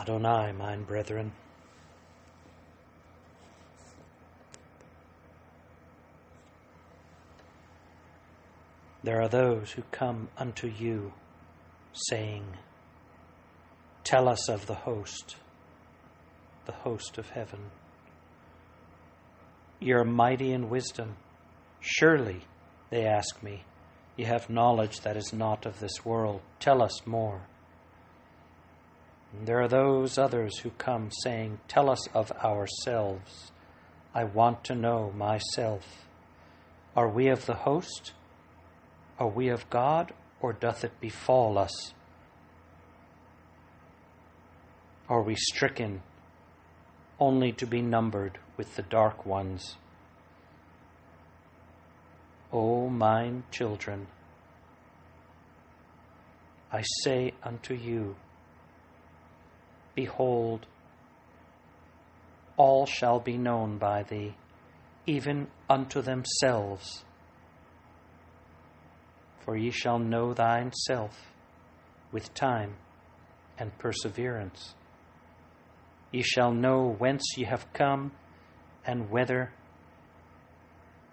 Adonai, mine brethren. There are those who come unto you, saying, Tell us of the host, the host of heaven. You are mighty in wisdom. Surely, they ask me, you have knowledge that is not of this world. Tell us more. There are those others who come saying, Tell us of ourselves. I want to know myself. Are we of the host? Are we of God, or doth it befall us? Are we stricken only to be numbered with the dark ones? O mine children, I say unto you, Behold, all shall be known by thee, even unto themselves. For ye shall know thyself with time and perseverance. Ye shall know whence ye have come and whither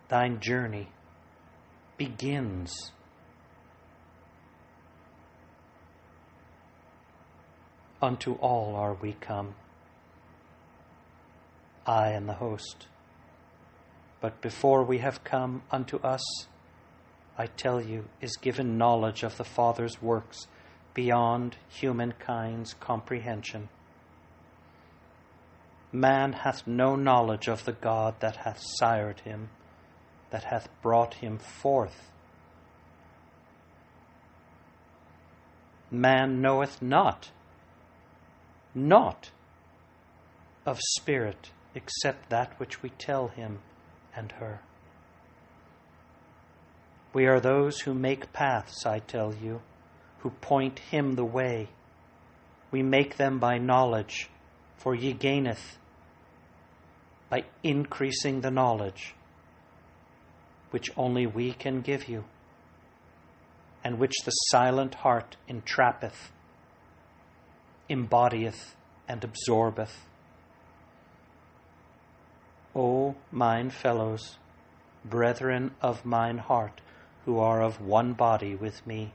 thine journey begins. Unto all are we come, I and the host. But before we have come unto us, I tell you, is given knowledge of the Father's works beyond humankind's comprehension. Man hath no knowledge of the God that hath sired him, that hath brought him forth. Man knoweth not not of spirit except that which we tell him and her. We are those who make paths, I tell you, who point him the way. We make them by knowledge, for ye gaineth by increasing the knowledge which only we can give you, and which the silent heart entrappeth embodieth and absorbeth. O mine fellows, brethren of mine heart, who are of one body with me.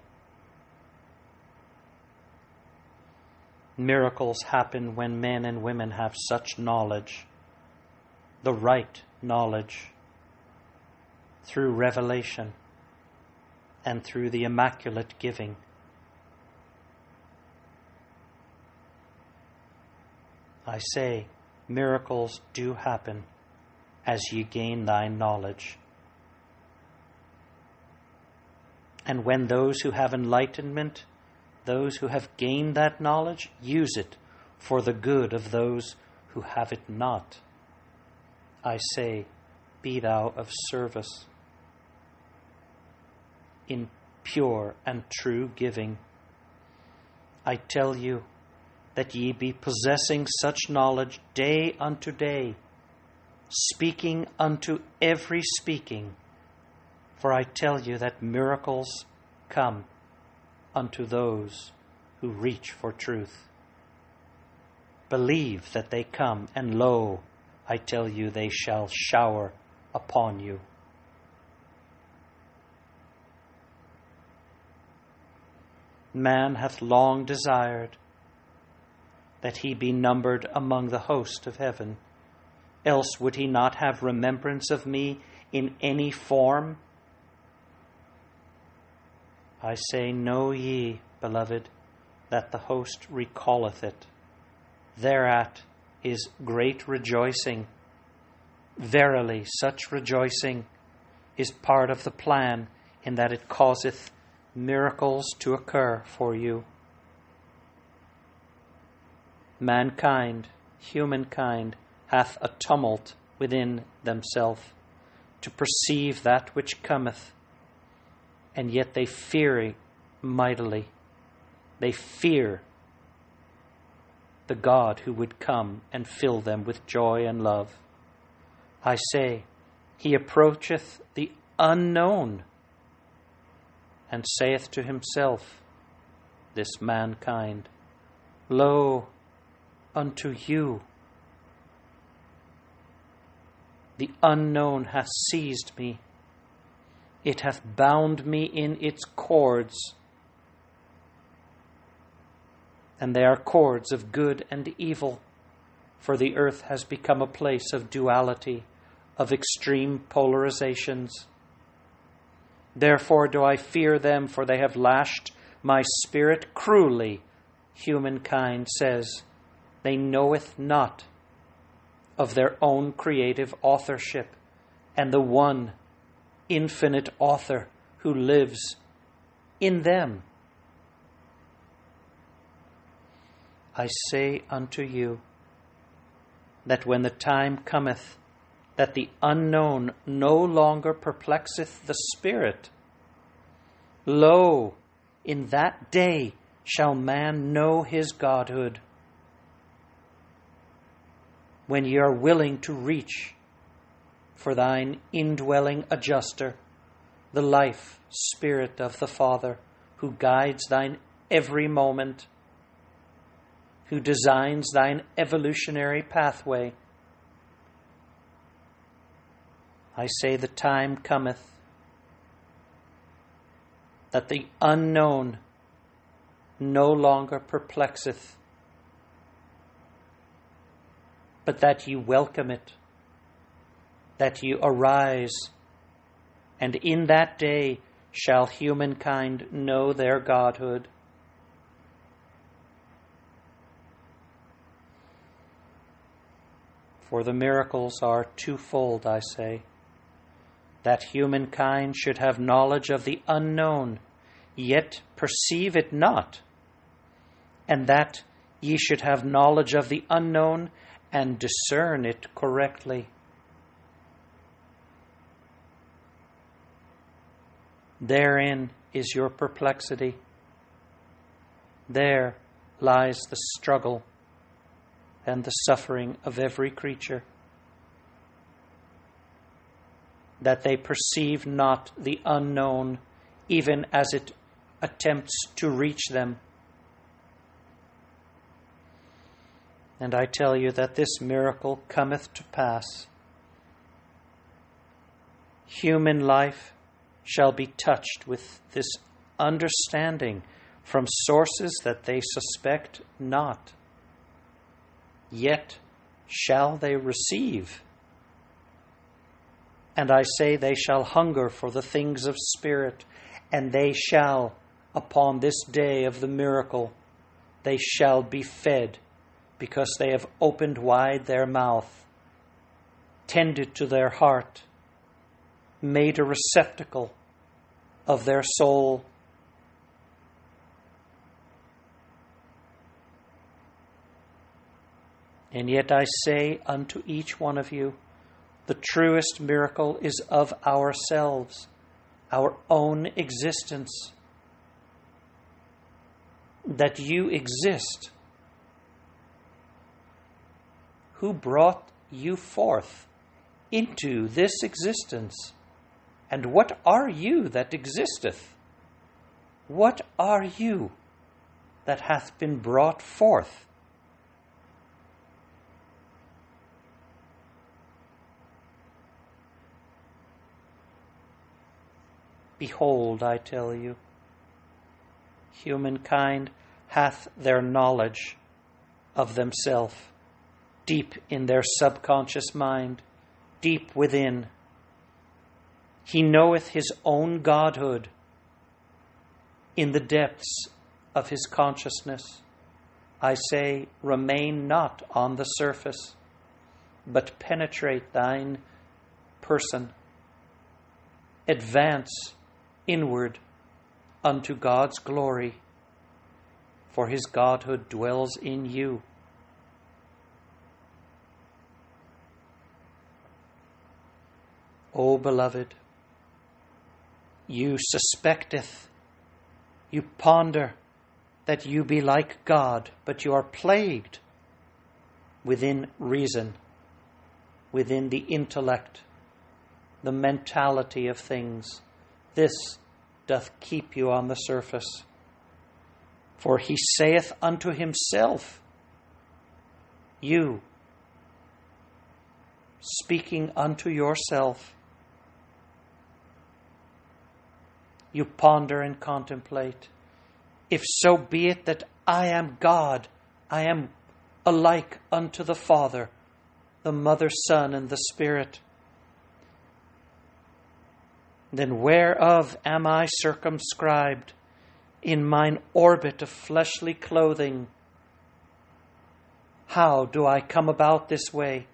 Miracles happen when men and women have such knowledge, the right knowledge, through revelation and through the immaculate giving I say, miracles do happen as ye gain thy knowledge. And when those who have enlightenment, those who have gained that knowledge, use it for the good of those who have it not, I say, be thou of service in pure and true giving. I tell you, that ye be possessing such knowledge day unto day, speaking unto every speaking. For I tell you that miracles come unto those who reach for truth. Believe that they come, and lo, I tell you, they shall shower upon you. Man hath long desired that he be numbered among the host of heaven. Else would he not have remembrance of me in any form? I say, Know ye, beloved, that the host recalleth it. Thereat is great rejoicing. Verily, such rejoicing is part of the plan in that it causeth miracles to occur for you mankind, humankind, hath a tumult within themselves to perceive that which cometh, and yet they fear mightily. They fear the God who would come and fill them with joy and love. I say, He approacheth the unknown and saith to himself, This mankind, Lo, unto you. The unknown hath seized me, it hath bound me in its cords. And they are cords of good and evil, for the earth has become a place of duality, of extreme polarizations. Therefore do I fear them, for they have lashed my spirit cruelly, humankind says. They knoweth not of their own creative authorship and the one infinite author who lives in them. I say unto you that when the time cometh that the unknown no longer perplexeth the Spirit. Lo, in that day shall man know his Godhood. When ye are willing to reach for thine indwelling adjuster, the life spirit of the Father, who guides thine every moment, who designs thine evolutionary pathway. I say, the time cometh that the unknown no longer perplexeth, but that ye welcome it, that ye arise, and in that day shall humankind know their Godhood. For the miracles are twofold, I say that humankind should have knowledge of the unknown, yet perceive it not, and that ye should have knowledge of the unknown and discern it correctly. Therein is your perplexity. There lies the struggle and the suffering of every creature that they perceive not the unknown, even as it attempts to reach them. And I tell you that this miracle cometh to pass. Human life shall be touched with this understanding from sources that they suspect not. Yet shall they receive and I say, they shall hunger for the things of spirit, and they shall, upon this day of the miracle, they shall be fed, because they have opened wide their mouth, tended to their heart, made a receptacle of their soul. And yet I say unto each one of you, the truest miracle is of ourselves, our own existence. That you exist. Who brought you forth into this existence? And what are you that existeth? What are you that hath been brought forth? Behold, I tell you, humankind hath their knowledge of themselves deep in their subconscious mind, deep within. He knoweth his own godhood in the depths of his consciousness. I say, remain not on the surface, but penetrate thine person. Advance inward unto God's glory, for his Godhood dwells in you. O beloved, you suspecteth, you ponder that you be like God, but you are plagued within reason, within the intellect, the mentality of things. This doth keep you on the surface. For he saith unto himself, you, speaking unto yourself, you ponder and contemplate. If so be it that I am God, I am alike unto the Father, the Mother, Son, and the Spirit. Then whereof am I circumscribed in mine orbit of fleshly clothing? How do I come about this way?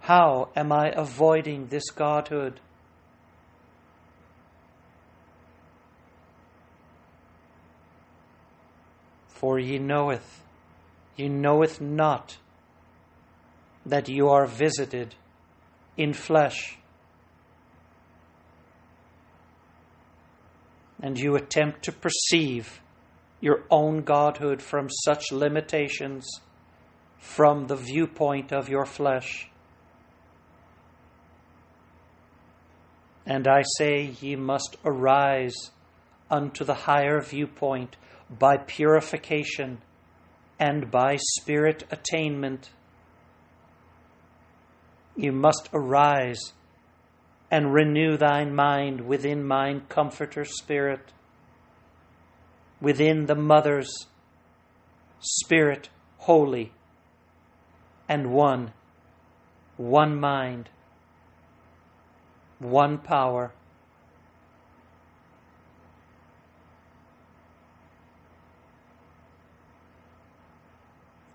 How am I avoiding this Godhood? For ye knoweth, ye knoweth not that you are visited in flesh. And you attempt to perceive your own godhood from such limitations from the viewpoint of your flesh. And I say, ye must arise unto the higher viewpoint by purification and by spirit attainment. You must arise and renew thine mind within mine comforter spirit, within the mother's spirit holy and one, one mind, one power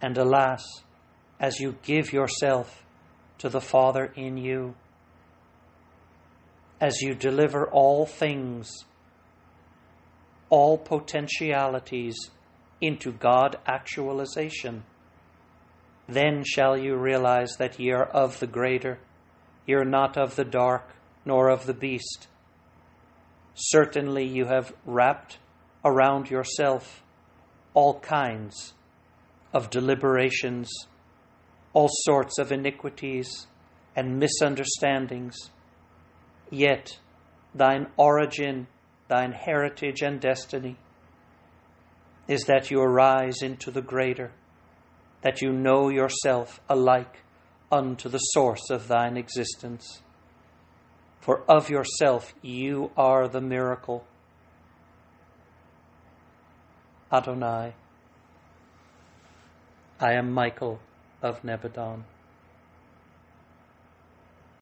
And alas, as you give yourself to the Father in you, as you deliver all things, all potentialities into God actualization, then shall you realize that ye are of the greater, ye are not of the dark, nor of the beast. Certainly you have wrapped around yourself all kinds of deliberations, all sorts of iniquities and misunderstandings. Yet thine origin, thine heritage and destiny is that you arise into the greater, that you know yourself alike unto the source of thine existence. For of yourself you are the miracle. Adonai. I am Michael of Nebadon.